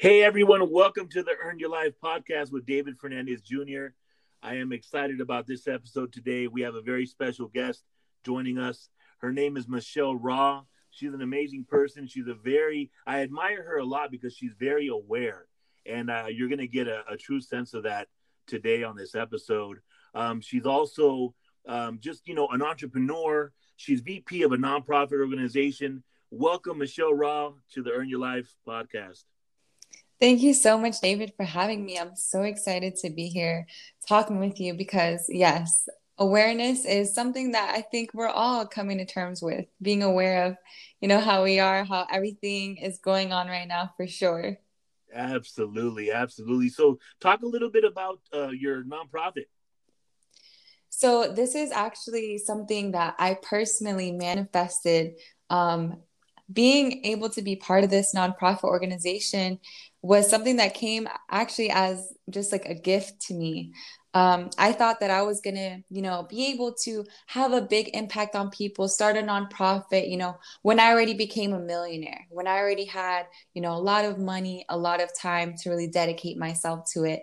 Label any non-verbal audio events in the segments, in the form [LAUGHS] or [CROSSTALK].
Hey everyone, welcome to the Earn Your Life podcast with David Fernandez Jr. I am excited about this episode today. We have a very special guest joining us. Her name is Michelle Raw. She's an amazing person. She's a very, I admire her a lot because she's very aware. And uh, you're going to get a, a, true sense of that today on this episode. Um, she's also um, just, you know, an entrepreneur. She's VP of a nonprofit organization. Welcome, Michelle Raw, to the Earn Your Life podcast. Thank you so much, David, for having me. I'm so excited to be here talking with you because, yes, awareness is something that I think we're all coming to terms with, being aware of, you know, how we are, how everything is going on right now for sure. Absolutely. Absolutely. So, talk a little bit about uh, your nonprofit. So, this is actually something that I personally manifested um, being able to be part of this nonprofit organization was something that came actually as just like a gift to me. Um, I thought that I was gonna, you know, be able to have a big impact on people, start a nonprofit, you know, when I already became a millionaire, when I already had, you know, a lot of money, a lot of time to really dedicate myself to it.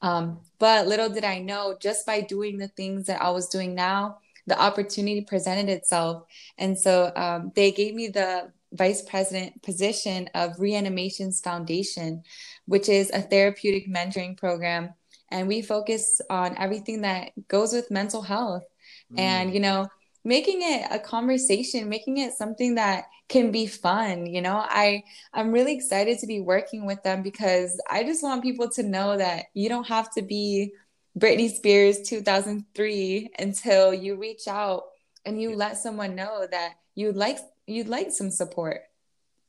Um, but little did I know, just by doing the things that I was doing now, the opportunity presented itself. And so um, they gave me the vice president position of Reanimations Foundation, which is a therapeutic mentoring program. And we focus on everything that goes with mental health mm. and, you know, making it a conversation, making it something that can be fun. You know, I, I'm really excited to be working with them because I just want people to know that you don't have to be Britney Spears 2003 until you reach out and you let someone know that you like you'd like some support.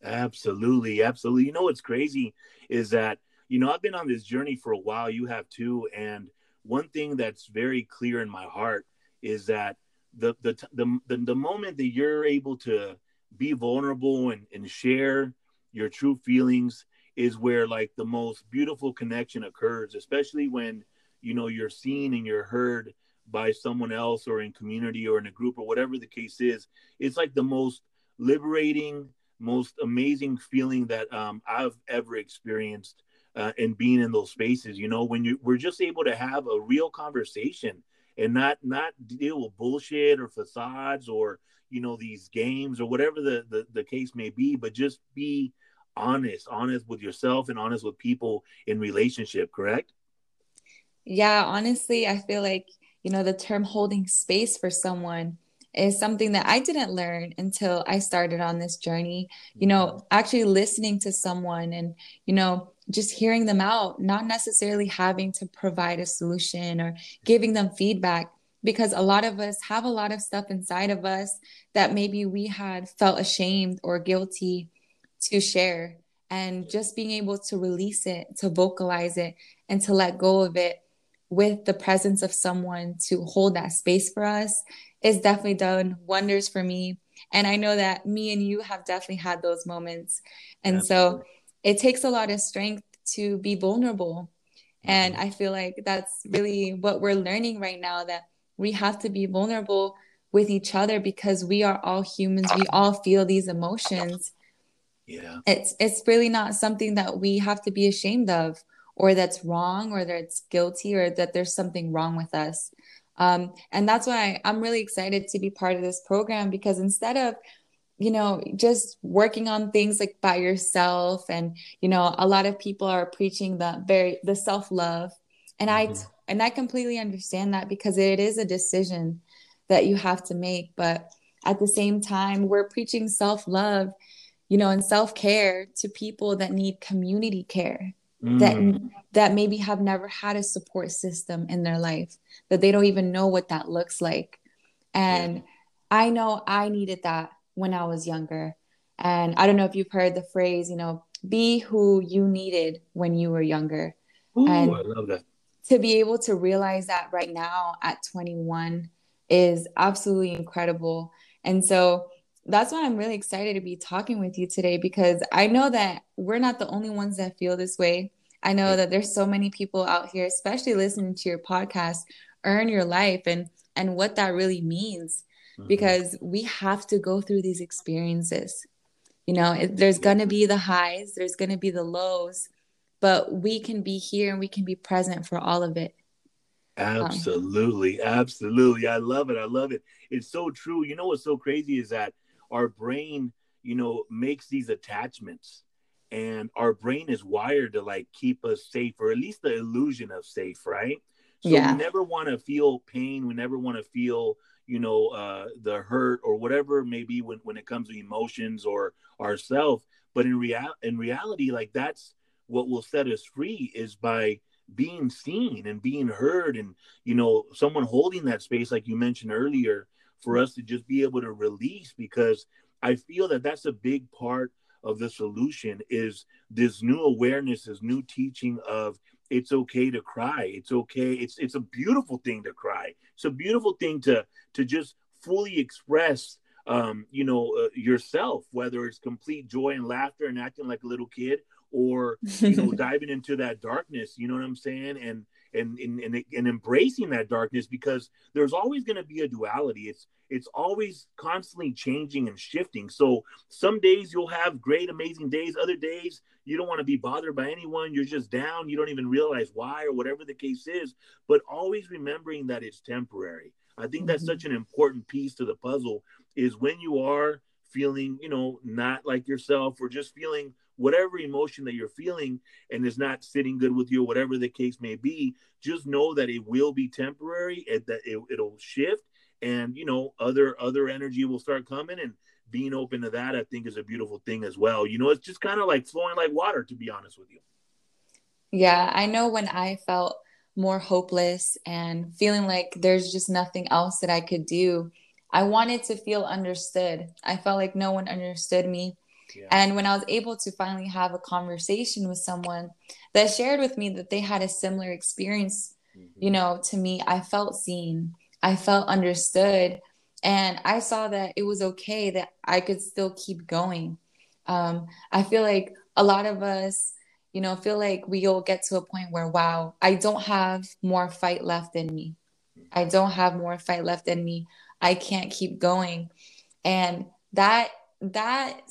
Absolutely, absolutely. You know what's crazy is that you know I've been on this journey for a while. You have too, and one thing that's very clear in my heart is that the the the the, the moment that you're able to be vulnerable and, and share your true feelings is where like the most beautiful connection occurs especially when you know you're seen and you're heard by someone else or in community or in a group or whatever the case is it's like the most liberating, most amazing feeling that um, I've ever experienced uh, in being in those spaces. You know, when you we're just able to have a real conversation and not not deal with bullshit or facades or you know these games or whatever the, the the case may be, but just be honest, honest with yourself and honest with people in relationship. Correct? Yeah, honestly, I feel like you know the term holding space for someone is something that I didn't learn until I started on this journey. You know, mm-hmm. actually listening to someone and, you know, just hearing them out, not necessarily having to provide a solution or giving them feedback, because a lot of us have a lot of stuff inside of us that maybe we had felt ashamed or guilty to share. And just being able to release it, to vocalize it, and to let go of it with the presence of someone to hold that space for us it's definitely done wonders for me. And I know that me and you have definitely had those moments. And Absolutely. so it takes a lot of strength to be vulnerable. And mm-hmm. I feel like that's really what we're learning right now that we have to be vulnerable with each other because we are all humans. We all feel these emotions. Yeah. It's it's really not something that we have to be ashamed of or that's wrong or that's guilty or that there's something wrong with us. Um, and that's why I'm really excited to be part of this program because instead of you know just working on things like by yourself and you know a lot of people are preaching the very the self-love. And mm-hmm. i and i completely understand that because it is a decision that you have to make. But at the same time we're preaching self-love you know and self-care to people that need community care mm. that that maybe have never had a support system in their life that they don't even know what that looks like. And yeah. i know i needed that when i was younger. And i don't know if you've heard the phrase you know be who you needed when you were younger. Ooh, and i love that. to be able to realize that right now at 21 is absolutely incredible. And so that's why I'm really excited to be talking with you today because I know that we're not the only ones that feel this way. I know that there's so many people out here, especially listening to your podcast, earn your life and and what that really means mm-hmm. because we have to go through these experiences. You know, it, there's going to be the highs, there's going to be the lows, but we can be here and we can be present for all of it. Absolutely, um, absolutely. I love it. I love it. It's so true. You know what's so crazy is that our brain, you know, makes these attachments and our brain is wired to like keep us safe or at least the illusion of safe, right? So yeah. we never want to feel pain. We never want to feel, you know, uh, the hurt or whatever maybe when, when it comes to emotions or ourself. But in real in reality, like that's what will set us free is by being seen and being heard and you know someone holding that space like you mentioned earlier for us to just be able to release because i feel that that's a big part of the solution is this new awareness this new teaching of it's okay to cry. It's okay. It's it's a beautiful thing to cry. It's a beautiful thing to to just fully express um you know uh, yourself whether it's complete joy and laughter and acting like a little kid or you know [LAUGHS] diving into that darkness. You know what i'm saying? And and and, and, and embracing that darkness because there's always going to be a duality. It's it's always constantly changing and shifting. So some days you'll have great amazing days. Other days you don't want to be bothered by anyone. You're just down. You don't even realize why or whatever the case is. But always remembering that it's temporary. I think that's mm-hmm. such an important piece to the puzzle is when you are feeling you know not like yourself or just feeling whatever emotion that you're feeling and is not sitting good with you, whatever the case may be, just know that it will be temporary, and that it, it'll shift, and you know other other energy will start coming, and being open to that, I think, is a beautiful thing as well. You know, it's just kind of like flowing like water, to be honest with you. Yeah, I know when I felt more hopeless and feeling like there's just nothing else that I could do. I wanted to feel understood. I felt like no one understood me. And when I was able to finally have a conversation with someone that shared with me that they had a similar experience, mm-hmm. you know, to me, I felt seen, I felt understood, and I saw that it was okay that I could still keep going. Um, I feel like a lot of us, you know, feel like we'll get to a point where, wow, I don't have more fight left in me. I don't have more fight left in me. I can't keep going. And that that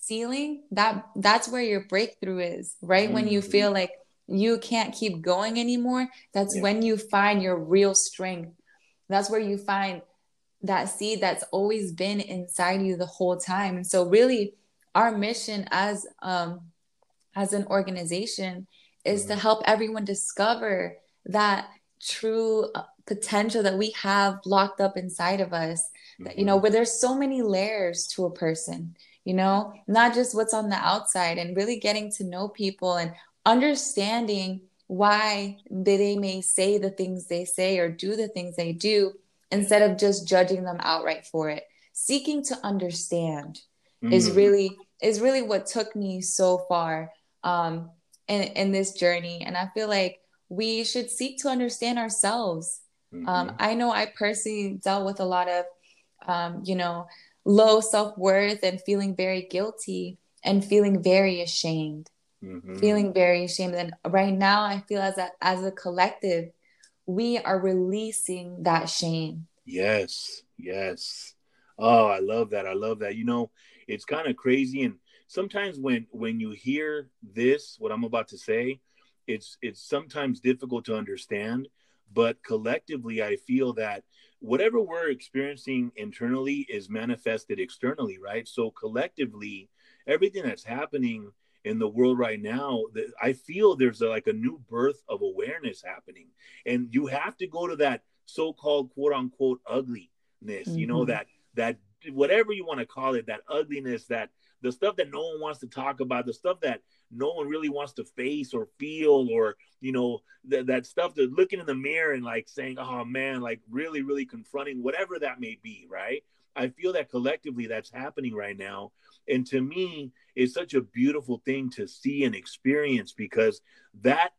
ceiling, that that's where your breakthrough is, right? Mm-hmm. When you feel mm-hmm. like you can't keep going anymore, that's yeah. when you find your real strength. That's where you find that seed that's always been inside you the whole time. And so really our mission as um as an organization is mm-hmm. to help everyone discover that true potential that we have locked up inside of us that you know mm-hmm. where there's so many layers to a person you know, not just what's on the outside and really getting to know people and understanding why they may say the things they say or do the things they do instead of just judging them outright for it. Seeking to understand mm-hmm. is really is really what took me so far um, in in this journey, and I feel like we should seek to understand ourselves. Mm-hmm. Um, I know I personally dealt with a lot of, um, you know, low self worth and feeling very guilty and feeling very ashamed. Mm-hmm. Feeling very ashamed. And right now, I feel as a, as a collective, we are releasing that shame. Yes, yes. Oh, I love that. I love that. You know, it's kind of crazy and sometimes when when you hear this what I'm about to say, it's it's sometimes difficult to understand, but collectively I feel that whatever we're experiencing internally is manifested externally, right? So collectively, everything that's happening in the world right now, I feel there's a, like a new birth of awareness happening, and you have to go to that so-called quote unquote ugliness, mm-hmm. you know mm-hmm. that that whatever you want to call it, that ugliness, that the stuff that no one wants to talk about, the stuff that no one really wants to face or feel or you know th- that stuff. That looking in the mirror and like saying oh man like really really confronting whatever that may be right? I feel that collectively that's happening right now. And to me it's such a beautiful thing to see and experience because that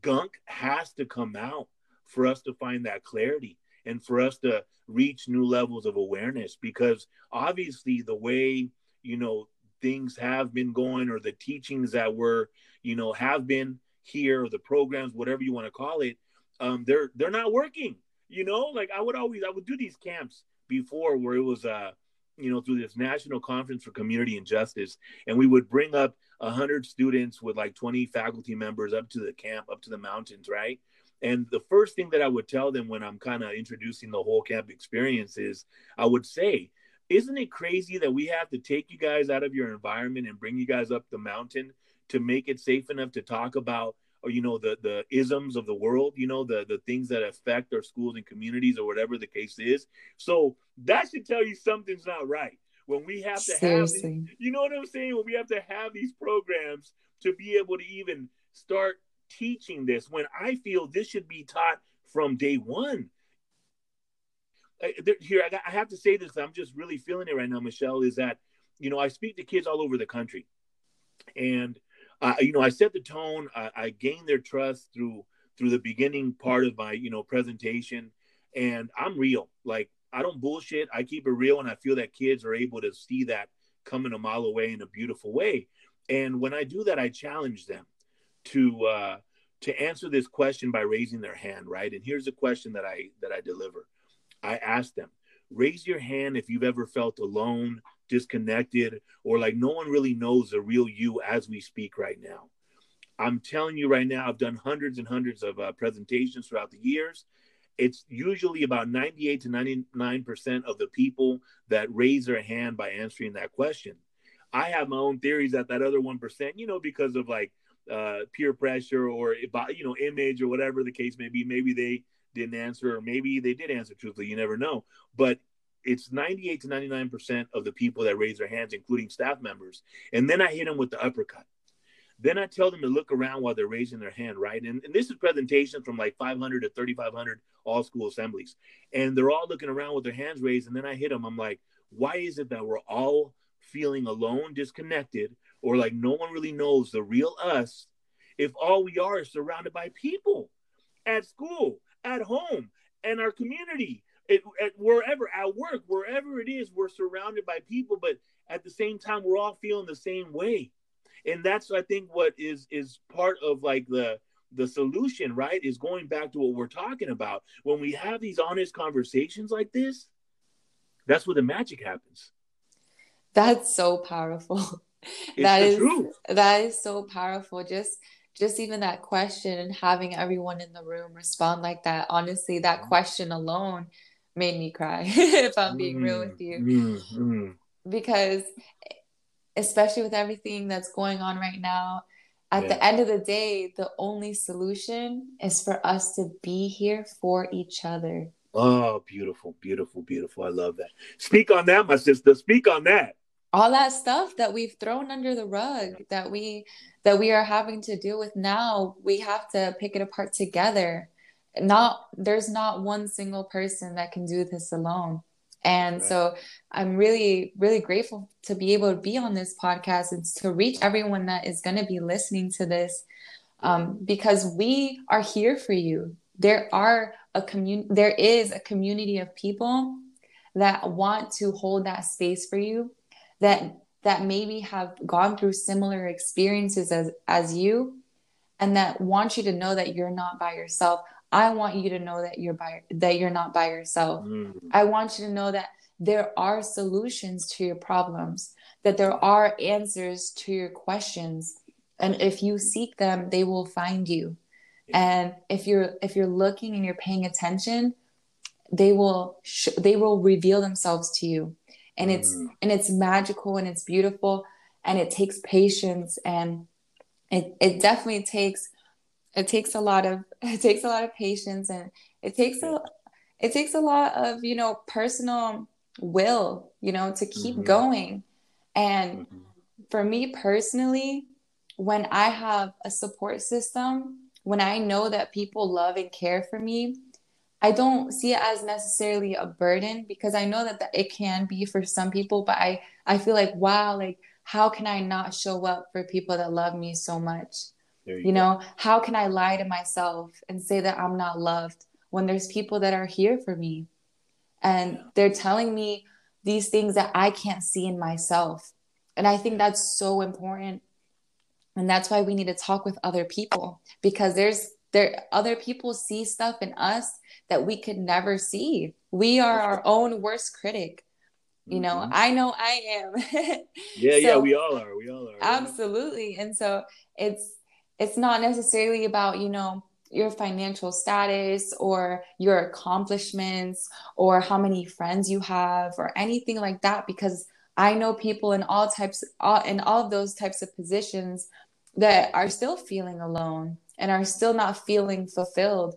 gunk has to come out for us to find that clarity and for us to reach new levels of awareness because obviously the way you know things have been going or the teachings that were you know have been here or the programs whatever you want to call it um they're they're not working you know like i would always i would do these camps before where it was uh you know, through this National Conference for Community and Justice, and we would bring up 100 students with like 20 faculty members up to the camp, up to the mountains, right? And the first thing that I would tell them when I'm kind of introducing the whole camp experience is I would say, isn't it crazy that we have to take you guys out of your environment and bring you guys up the mountain to make it safe enough to talk about or you know the the isms of the world you know the the things that affect our schools and communities or whatever the case is? So that should tell you something's not right. When we have to Seriously. have these, you know what i'm saying? When we have to have these programs to be able to even start teaching this when i feel this should be taught from day one here I have to say this i'm just really feeling it right now michelle is that you know i speak to kids all over the country and uh, you know, I set the tone. I, I gained their trust through through the beginning part of my you know presentation, and I'm real. Like I don't bullshit. I keep it real, and I feel that kids are able to see that coming a mile away in a beautiful way. And when I do that, I challenge them to uh, to answer this question by raising their hand. Right, and here's the question that I that I deliver. I ask them, raise your hand if you've ever felt alone, disconnected, or like no one really knows the real you as we speak right now. I'm telling you right now, I've done hundreds and hundreds of uh, presentations throughout the years. It's usually about 98 to 99% of the people that raise their hand by answering that question. I have my own theories that that other 1%, you know, because of like uh, peer pressure or, you know, image or whatever the case may be. Maybe they didn't answer, or maybe they did answer truthfully. You never know. But it's 98 to 99% of the people that raise their hands, including staff members. And then I hit them with the uppercut. Then I tell them to look around while they're raising their hand, right? And, and this is presentations from like 500 to 3,500 all school assemblies. And they're all looking around with their hands raised. And then I hit them. I'm like, why is it that we're all feeling alone, disconnected, or like no one really knows the real us if all we are is surrounded by people at school, at home, and our community it, at wherever at work, wherever it is, we're surrounded by people, but at the same time, we're all feeling the same way, and that's I think what is is part of like the the solution, right? Is going back to what we're talking about when we have these honest conversations like this. That's where the magic happens. That's so powerful. [LAUGHS] It's that is that is so powerful. Just just even that question and having everyone in the room respond like that honestly that mm-hmm. question alone made me cry [LAUGHS] if i'm being mm, real with you mm, mm. because especially with everything that's going on right now at yeah. the end of the day the only solution is for us to be here for each other oh beautiful beautiful beautiful i love that speak on that my sister speak on that all that stuff that we've thrown under the rug that we that we are having to deal with now we have to pick it apart together. Not there's not one single person that can do this alone. And right. so i'm really really grateful to be able to be on this podcast and to reach everyone that is going to be listening to this um, because we are here for you. There are a community there is a community of people that want to hold that space for you that that maybe have gone through similar experiences as as you and that want you to know that you're not by yourself I want you to know that you're by that you're not by yourself. Mm. I want you to know that there are solutions to your problems, that there are answers to your questions. And if you seek them, they will find you. And if you're if you're looking and you're paying attention, they will sh- they will reveal themselves to you. And mm. it's and it's magical and it's beautiful and it takes patience and it, it definitely takes it takes a lot of [LAUGHS] it takes a lot of patience and it takes a it takes a lot of you know personal will you know to keep mm-hmm. going and mm-hmm. for me personally when i have a support system when i know that people love and care for me i don't see it as necessarily a burden because i know that, that it can be for some people but i i feel like wow like how can i not show up for people that love me so much you, you know, how can I lie to myself and say that I'm not loved when there's people that are here for me and yeah. they're telling me these things that I can't see in myself. And I think that's so important. And that's why we need to talk with other people because there's there other people see stuff in us that we could never see. We are our own worst critic. you know mm-hmm. i know i am [LAUGHS] yeah so, yeah we all are we all are absolutely and so it's it's not necessarily about you know your financial status or your accomplishments or how many friends you have or anything like that because i know people in all types all, in all of those types of positions that are still feeling alone and are still not feeling fulfilled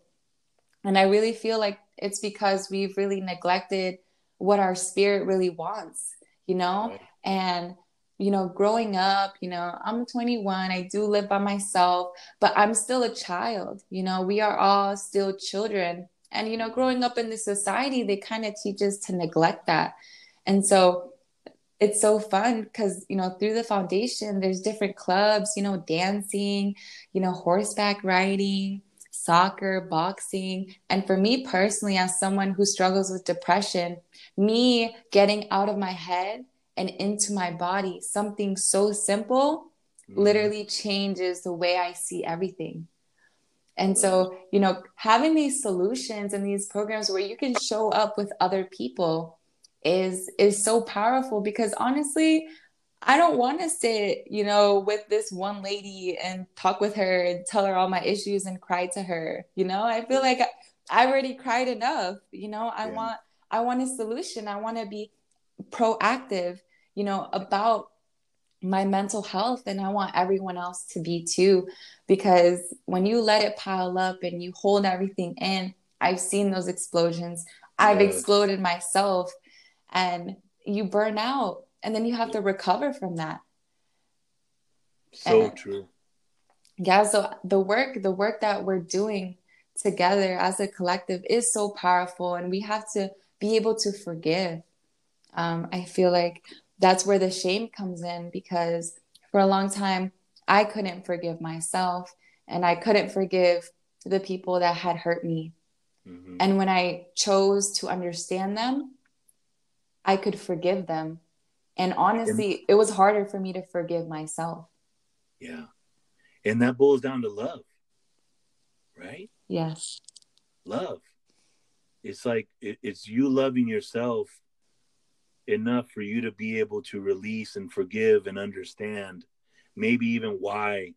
and i really feel like it's because we've really neglected what our spirit really wants, you know? Right. And, you know, growing up, you know, I'm 21, I do live by myself, but I'm still a child, you know, we are all still children. And, you know, growing up in this society, they kind of teach us to neglect that. And so it's so fun because, you know, through the foundation, there's different clubs, you know, dancing, you know, horseback riding, soccer, boxing. And for me personally, as someone who struggles with depression, me getting out of my head and into my body, something so simple mm-hmm. literally changes the way I see everything. And so, you know, having these solutions and these programs where you can show up with other people is is so powerful because honestly, I don't want to sit, you know, with this one lady and talk with her and tell her all my issues and cry to her. You know, I feel mm-hmm. like I already cried enough. You know, I yeah. want I want a solution. I want to be proactive, you know, about my mental health and I want everyone else to be too because when you let it pile up and you hold everything in, I've seen those explosions. I've yes. exploded myself and you burn out and then you have to recover from that. So and, true. Yeah so the work the work that we're doing together as a collective is so powerful and we have to be able to forgive. Um, i feel like that's where the shame comes in because for a long time i couldn't forgive myself and i couldn't forgive the people that had hurt me. Mm-hmm. and when i chose to understand them i could forgive them and honestly, and, it was harder for me to forgive myself. Yeah. And that boils down to love, right? Yes. Love. It's like it, it's you loving yourself enough for you to be able to release and forgive and understand maybe even why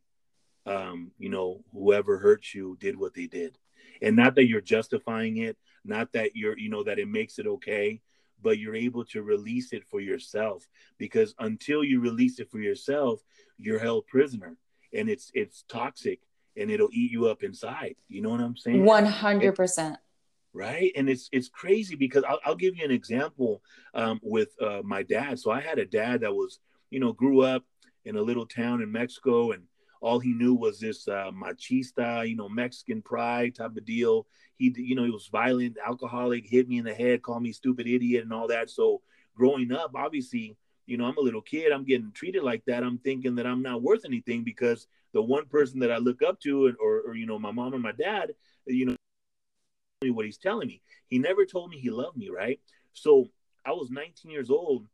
um, you know whoever hurt you did what they did and not that you're justifying it not that you're you know that it makes it okay but you're able to release it for yourself because until you release it for yourself you're held prisoner and it's it's toxic and it'll eat you up inside. You know what i'm saying? 100% right? And it's it's crazy because i'll, I'll give you an example um, with uh, my dad. So i had a dad that was you know grew up in a little town in mexico and all he knew was this uh, machista, you know, Mexican pride type of deal. He, you know, he was violent, alcoholic, hit me in the head, called me stupid idiot, and all that. So growing up, obviously, you know, I'm a little kid. I'm getting treated like that. I'm thinking that I'm not worth anything because the one person that I look up to, or, or you know, my mom and my dad, you know, me what he's telling me. He never told me he loved me, right? So I was 19 years old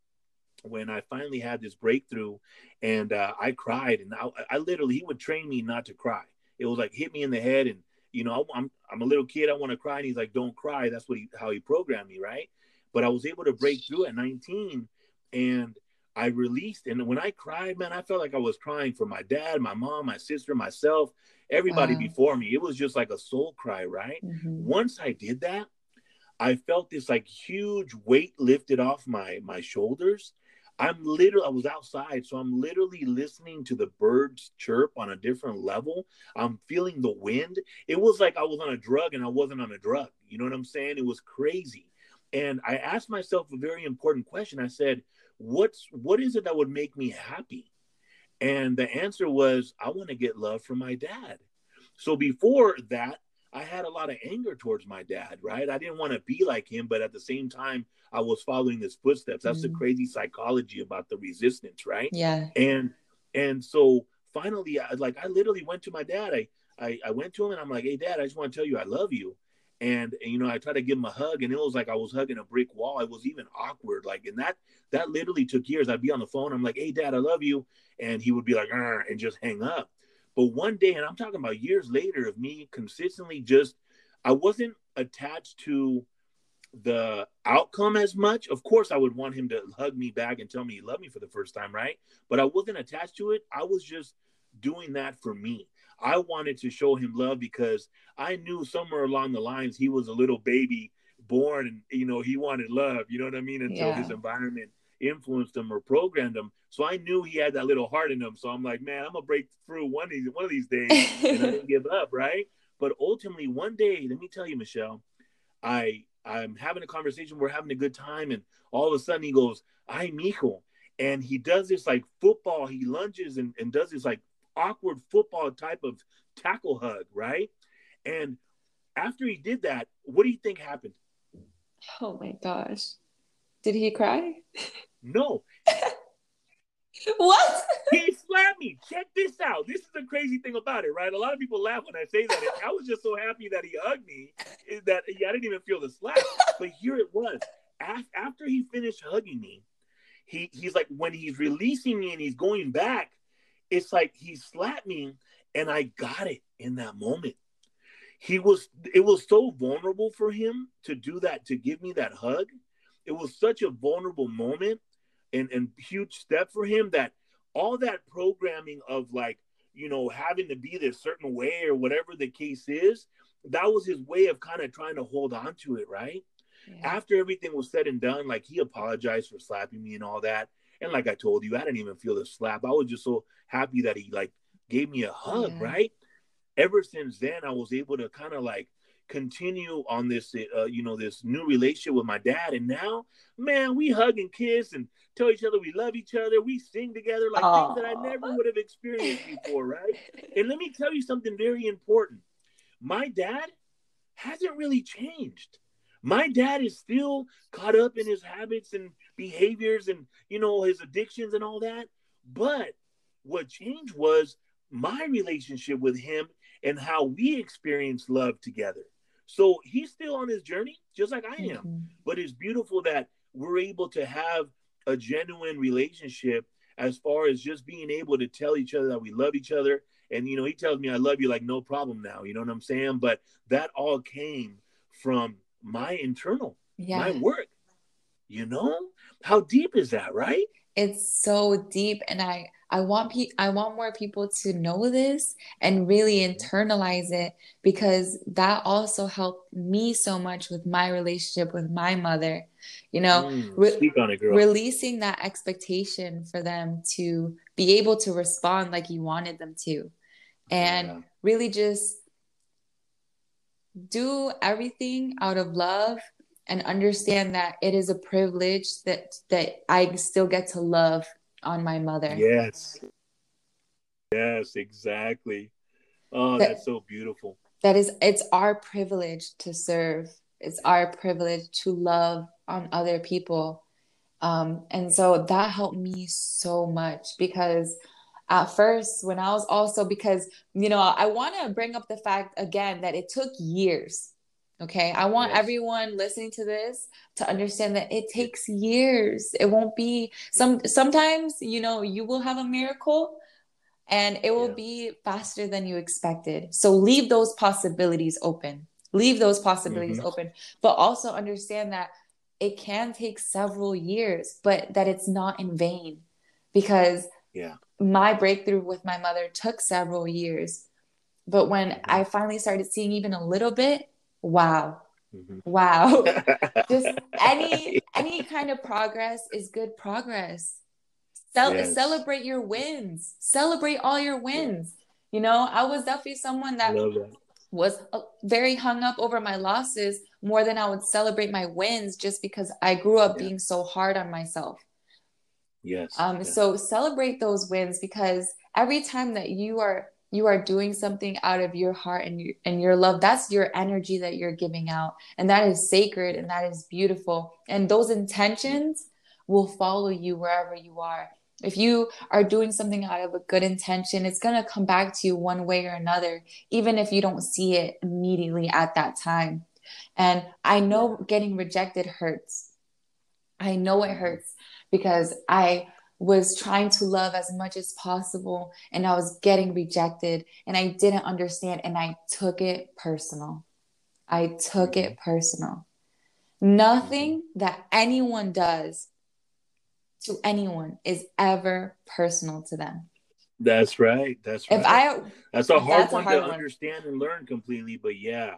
when I finally had this breakthrough and uh, I cried and I, I, literally, he would train me not to cry. It was like hit me in the head and, you know, I'm, I'm a little kid. I want to cry. And he's like, don't cry. That's what he, how he programmed me. Right. But I was able to break through at 19 and I released. And when I cried, man, I felt like I was crying for my dad, my mom, my sister, myself, everybody wow. before me. It was just like a soul cry. Right. Mm-hmm. Once I did that, I felt this like huge weight lifted off my my shoulders I'm literally, I was outside, so I'm literally listening to the birds chirp on a different level. I'm feeling the wind. It was like I was on a drug and I wasn't on a drug. You know what I'm saying? It was crazy. And I asked myself a very important question. I said, what's what is it that would make me happy? And the answer was, I want to get love from my dad. So before that, I had a lot of anger towards my dad, right? I didn't want to be like him, but at the same time, I was following his footsteps. That's mm. the crazy psychology about the resistance, right? Yeah. And and so finally, I like I literally went to my dad. I I, I went to him and I'm like, hey, dad, I just want to tell you I love you. And, and you know, I tried to give him a hug, and it was like I was hugging a brick wall. It was even awkward, like, and that that literally took years. I'd be on the phone. I'm like, hey, dad, I love you, and he would be like, and just hang up. But one day, and I'm talking about years later of me consistently just, I wasn't attached to the outcome as much. Of course, I would want him to hug me back and tell me he loved me for the first time, right? But I wasn't attached to it. I was just doing that for me. I wanted to show him love because I knew somewhere along the lines he was a little baby born and you know he wanted love, you know what I mean? Until yeah. his environment influenced him or programmed him. So I knew he had that little heart in him. So I'm like, man, I'm gonna break through one of these one of these days and I didn't [LAUGHS] give up, right? But ultimately one day, let me tell you, Michelle, I I'm having a conversation, we're having a good time, and all of a sudden he goes, "Ay, mijo," and he does this like football. He lunges and, and does this like awkward football type of tackle hug, right? And after he did that, what do you think happened? Oh my gosh. Did he cry? No. [LAUGHS] what? He slapped me. Check this out. This is the crazy thing about it, right? A lot of people laugh when I say that. I was just so happy that he hugged me eh, that yeah, I didn't even feel the slap. But here it was. After he finished hugging me, he he's like when he's releasing me and he's going back, it's like he slapped me and I got it in that moment. He was it was so vulnerable for him to do that, to give me that hug. It was such a vulnerable moment and, and huge step for him that all that programming of like, you know, having to be this certain way or whatever the case is, that was his way of kind of trying to hold on to it, right? Yeah. After everything was said and done, like he apologized for slapping me and all that. And like I told you, I didn't even feel the slap. I was just so happy that he like gave me a hug, yeah. right? Ever since then, I was able to kind of like continue on this, uh, you know, this new relationship with my dad. And now, man, we hug and kiss and tell each other we love each other. We sing together like Aww. things that I never would have experienced before, right? [LAUGHS] and let me tell you something very important. My dad hasn't really changed. My dad is still caught up in his habits and behaviors and you know his addictions and all that. But what changed was my relationship with him and how we experience love together. So he's still on his journey, just like I am. Mm-hmm. But it's beautiful that we're able to have a genuine relationship as far as just being able to tell each other that we love each other. And, you know, he tells me I love you like no problem now. You know what I'm saying? But that all came from my internal, yeah. my work. You know, how deep is that, right? It's so deep. And I, I want pe- I want more people to know this and really internalize it because that also helped me so much with my relationship with my mother. You know, mm, re- it, releasing that expectation for them to be able to respond like you wanted them to, and yeah. really just do everything out of love and understand that it is a privilege that that I still get to love on my mother. Yes. Yes, exactly. Oh, that, that's so beautiful. That is it's our privilege to serve. It's our privilege to love on other people. Um, and so that helped me so much because at first when I was also because you know I want to bring up the fact again that it took years Okay. I want yes. everyone listening to this to understand that it takes years. It won't be some sometimes, you know, you will have a miracle and it will yeah. be faster than you expected. So leave those possibilities open. Leave those possibilities mm-hmm. open, but also understand that it can take several years, but that it's not in vain because yeah. My breakthrough with my mother took several years. But when mm-hmm. I finally started seeing even a little bit, wow mm-hmm. wow [LAUGHS] just any any kind of progress is good progress Cel- yes. celebrate your wins celebrate all your wins you know i was definitely someone that, that. was uh, very hung up over my losses more than i would celebrate my wins just because i grew up yeah. being so hard on myself yes um yeah. so celebrate those wins because every time that you are you are doing something out of your heart and your, and your love that's your energy that you're giving out. And that is sacred and that is beautiful. And those intentions will follow you wherever you are. If you are doing something out of a good intention it's going to come back to you one way or another even if you don't see it immediately at that time. And i know getting rejected hurts. I know it hurts because i was trying to love as much as possible and I was getting rejected and I didn't understand and I took it personal. I took it mm-hmm. personal. Nothing that anyone does to anyone is ever personal to them. That's right. That's right. If I that's a hard that's one a hard to one. understand and learn completely, but yeah,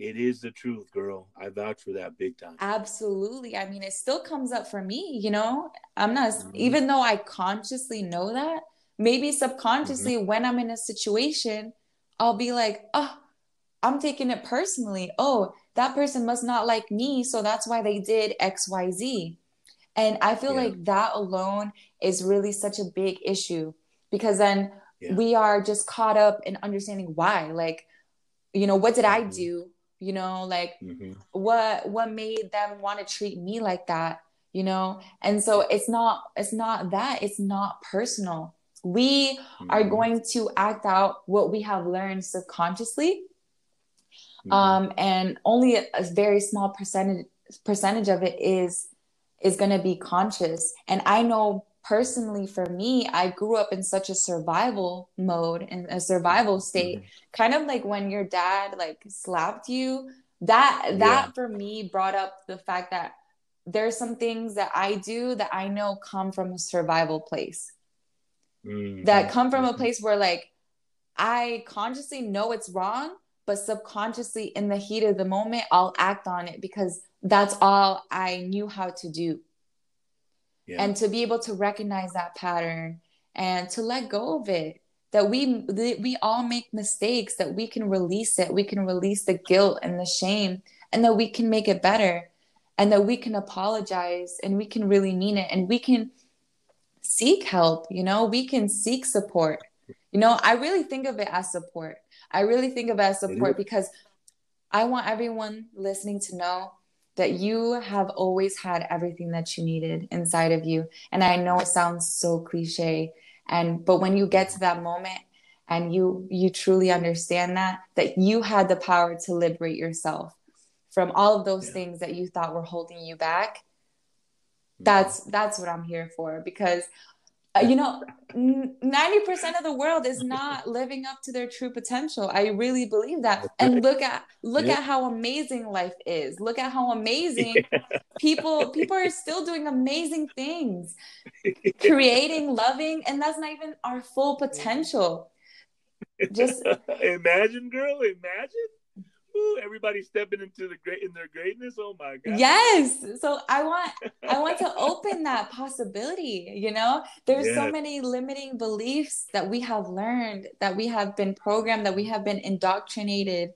it is the truth, girl. I vouch for that big time. Absolutely. I mean, it still comes up for me, you know. I'm not mm-hmm. even though I consciously know that, maybe subconsciously mm-hmm. when I'm in a situation, I'll be like, "Oh, I'm taking it personally. Oh, that person must not like me, so that's why they did XYZ." And I feel yeah. like that alone is really such a big issue because then yeah. we are just caught up in understanding why. Like, you know, what did I mm-hmm. do? You know, like mm-hmm. what what made them want to treat me like that? You know, and so it's not it's not that it's not personal. We mm-hmm. are going to act out what we have learned subconsciously, mm-hmm. um, and only a, a very small percentage percentage of it is is going to be conscious. And I know personally for me, I grew up in such a survival mode and a survival state, mm-hmm. kind of like when your dad like slapped you. That that yeah. for me brought up the fact that there's some things that I do that I know come from a survival place. Mm-hmm. That come from a mm-hmm. place where like I consciously know it's wrong, but subconsciously in the heat of the moment, I'll act on it because that's all I knew how to do. Yeah. And to be able to recognize that pattern and to let go of it, that we we all make mistakes, that we can release it, we can release the guilt and the shame, and that we can make it better, and that we can apologize and we can really mean it, and we can seek help. You know, we can seek support. You know, I really think of it as support. I really think of it as support because I want everyone listening to know that you have always had everything that you needed inside of you. And I know it sounds so cliche and but when you get to that moment and you you truly understand that that you had the power to liberate yourself from all of those yeah. things that you thought were holding you back mm-hmm. that's that's what i'm here for because Uh, you know 90% of the world is not living up to their true potential. I really believe that. And look at look yeah. at how amazing life is. Look at how amazing [LAUGHS] yeah. people people are still doing amazing things [LAUGHS] creating loving and that's not even our full potential. [LAUGHS] Just imagine girl imagine Ooh, everybody stepping into the great in their greatness. Oh my god. Yes. So I want I want to [LAUGHS] open that possibility, you know? There's yes. so many limiting beliefs that we have learned, that we have been programmed, that we have been indoctrinated,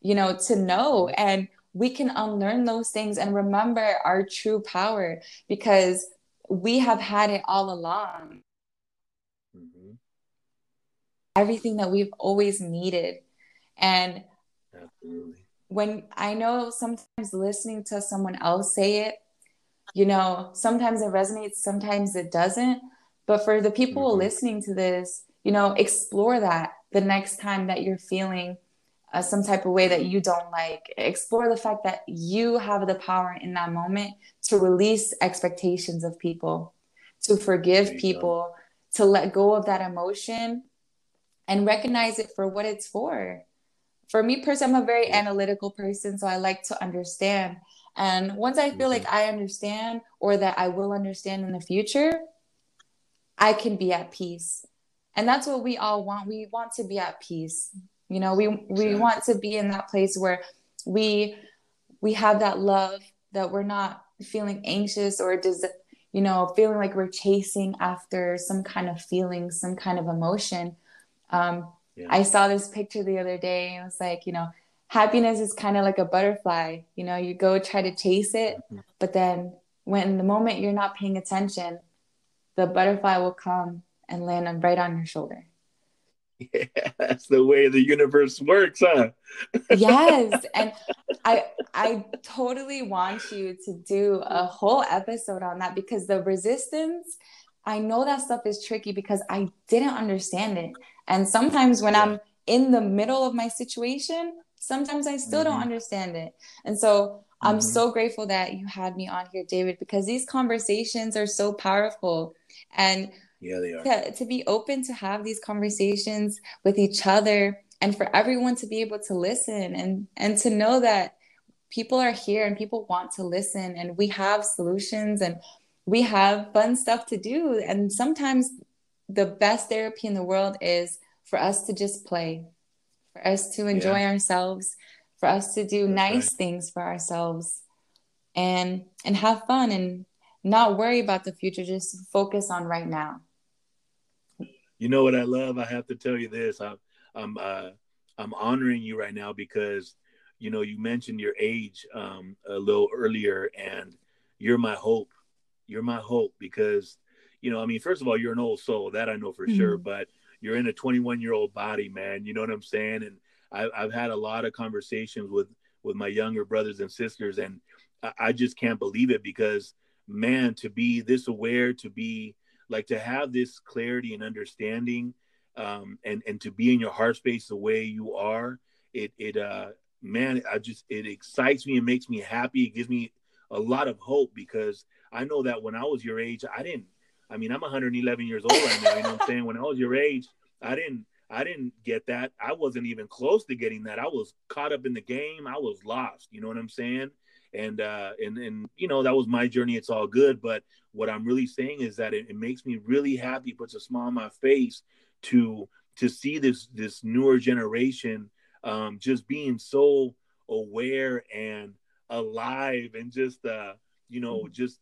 you know, to know and we can unlearn those things and remember our true power because we have had it all along. Mm-hmm. Everything that we've always needed. And Absolutely. When I know sometimes listening to someone else say it, you know, sometimes it resonates, sometimes it doesn't. But for the people mm-hmm. listening to this, you know, explore that the next time that you're feeling uh, some type of way that you don't like. Explore the fact that you have the power in that moment to release expectations of people, to forgive people, go. to let go of that emotion and recognize it for what it's for for me personally, I'm a very analytical person, so I like to understand. And once I feel like mm-hmm. I understand or that I will understand in the future, I can be at peace. And that's what we all want. We want to be at peace. You know, we we want to be in that place where we we have that love that we're not feeling anxious or does you know feeling like we're chasing after some kind of feeling, some kind of emotion. Um, yeah. I saw this picture the other day and it was like, you know, happiness is kind of like a butterfly. You know, you go try to chase it, mm-hmm. but then when the moment you're not paying attention, the butterfly will come and land on, right on your shoulder. Yeah, [LAUGHS] that's the way the universe works, huh? [LAUGHS] yes, and I I totally want you to do a whole episode on that because the resistance, I know that stuff is tricky because I didn't understand it. And sometimes when. I'm in the middle of my situation, sometimes I still mm-hmm. don't understand it. And so I'm mm-hmm. so grateful that you had me on here, David, because these conversations are so powerful. And yeah, they are. To, to be open to have these conversations with each other and for everyone to be able to listen and and to know that people are here and people want to listen and we have solutions and we have fun stuff to do and sometimes the best therapy in the world is for us to just play for us to enjoy yeah. ourselves for us to do That's nice right. things for ourselves and and have fun and not worry about the future just focus on right now you know what i love i have to tell you this i'm i'm uh i'm honoring you right now because you know you mentioned your age um a little earlier and you're my hope you're my hope because you know i mean first of all you're an old soul that i know for mm-hmm. sure but you're in a 21 year old body man you know what i'm saying and I, i've had a lot of conversations with with my younger brothers and sisters and I just can't believe it because man, to be this aware, to be like to have this clarity and understanding, um, and and to be in your heart space the way you are, it it uh man, I just it excites me and makes me happy. It gives me a lot of hope because I know that when I was your age, I didn't. I mean, I'm 111 years old right now. You know what I'm saying? When I was your age, I didn't. I didn't get that. I wasn't even close to getting that. I was caught up in the game. I was lost. You know what I'm saying? and uh, and and you know that was my journey. It's all good, but what I'm really saying is that it, it makes me really happy, puts a smile on my face to to see this this newer generation um, just being so aware and alive and just uh, you know just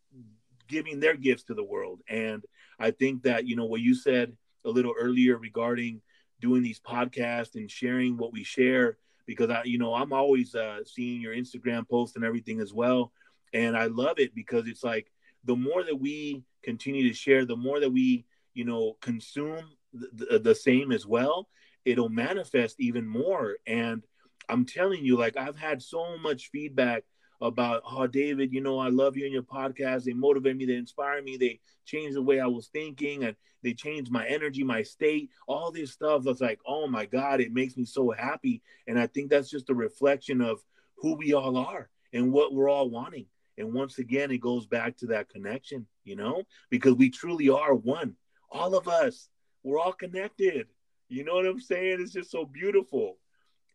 giving their gifts to the world. And I think that you know what you said a little earlier regarding doing these podcasts and sharing what we share because I, you know, I'm always uh, seeing your Instagram posts and everything as well, and I love it because it's like the more that we continue to share, the more that we, you know, consume the, the same as well, it'll manifest even more. And I'm telling you, like I've had so much feedback about, oh, David, you know, I love you and your podcast. They motivate me, they inspire me, they change the way I was thinking, and they change my energy, my state, all this stuff. That's like, oh my God, it makes me so happy. And I think that's just a reflection of who we all are and what we're all wanting. And once again, it goes back to that connection, you know, because we truly are one. All of us, we're all connected. You know what I'm saying? It's just so beautiful.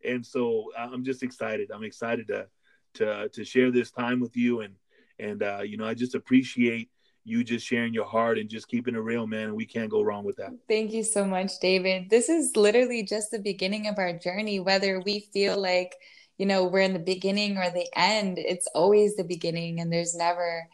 And so I'm just excited. I'm excited to to to share this time with you and and uh, you know I just appreciate you just sharing your heart and just keeping it real, man. And we can't go wrong with that. Thank you so much, David. This is literally just the beginning of our journey. Whether we feel like you know we're in the beginning or the end, it's always the beginning, and there's never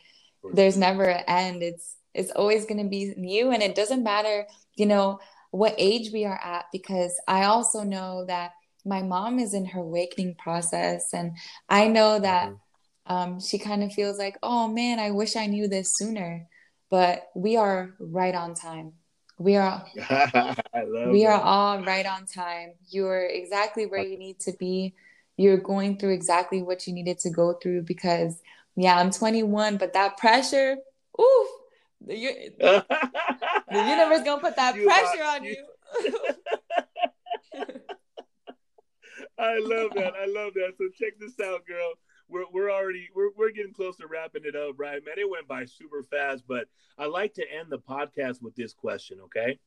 there's never an end. It's it's always going to be new, and it doesn't matter, you know, what age we are at, because I also know that my mom is in her awakening process and i know that mm-hmm. um, she kind of feels like oh man i wish i knew this sooner but we are right on time we are [LAUGHS] we that. are all right on time you're exactly where you need to be you're going through exactly what you needed to go through because yeah i'm 21 but that pressure oof the, [LAUGHS] the universe gonna put that you pressure on you, you. [LAUGHS] I love that. I love that. So check this out, girl. We're, we're already we're, we're getting close to wrapping it up, right? Man, it went by super fast, but I like to end the podcast with this question, okay?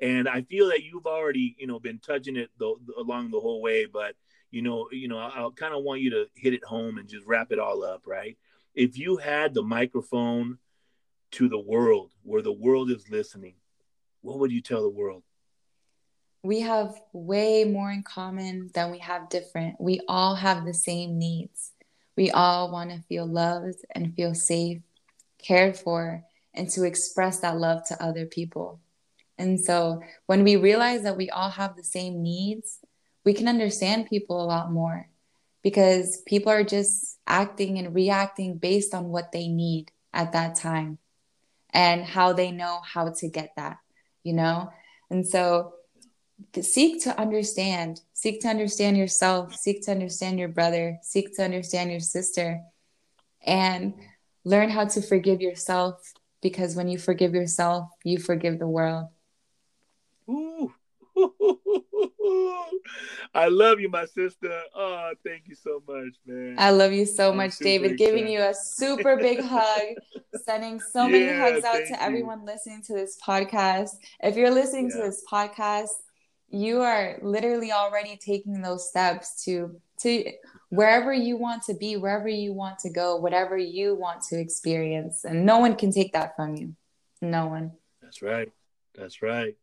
And I feel that you've already, you know, been touching it the, along the whole way, but you know, you know, I, I kind of want you to hit it home and just wrap it all up, right? If you had the microphone to the world, where the world is listening, what would you tell the world? We have way more in common than we have different. We all have the same needs. We all want to feel loved and feel safe, cared for, and to express that love to other people. And so when we realize that we all have the same needs, we can understand people a lot more because people are just acting and reacting based on what they need at that time and how they know how to get that, you know? And so seek to understand seek to understand yourself seek to understand your brother seek to understand your sister and learn how to forgive yourself because when you forgive yourself you forgive the world Ooh. [LAUGHS] I love you, my sister. Oh, thank you so much, man. I love you so I'm much, David. Giving you a super big [LAUGHS] hug, sending so many hugs out to you. everyone listening to this podcast. If you're listening yeah. to this podcast you are literally already taking those steps to to wherever you want to be, wherever you want to go, whatever you want to experience. And no one can take that from you. No one. That's right. That's right.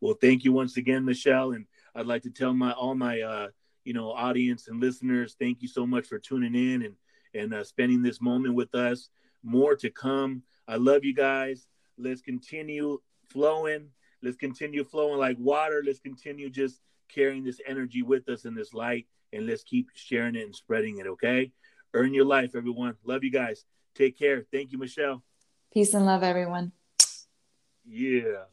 Well, thank you once again, Michelle. And I'd like to tell my all my uh, you know audience and listeners, thank you so much for tuning in and and uh, spending this moment with us. More to come. I love you guys. Let's continue flowing. Let's continue flowing like water. Let's continue just carrying this energy with us in this light and let's keep sharing it and spreading it, okay? Earn your life, everyone. Love you guys. Take care. Thank you, Michelle. Peace and love, everyone. Yeah.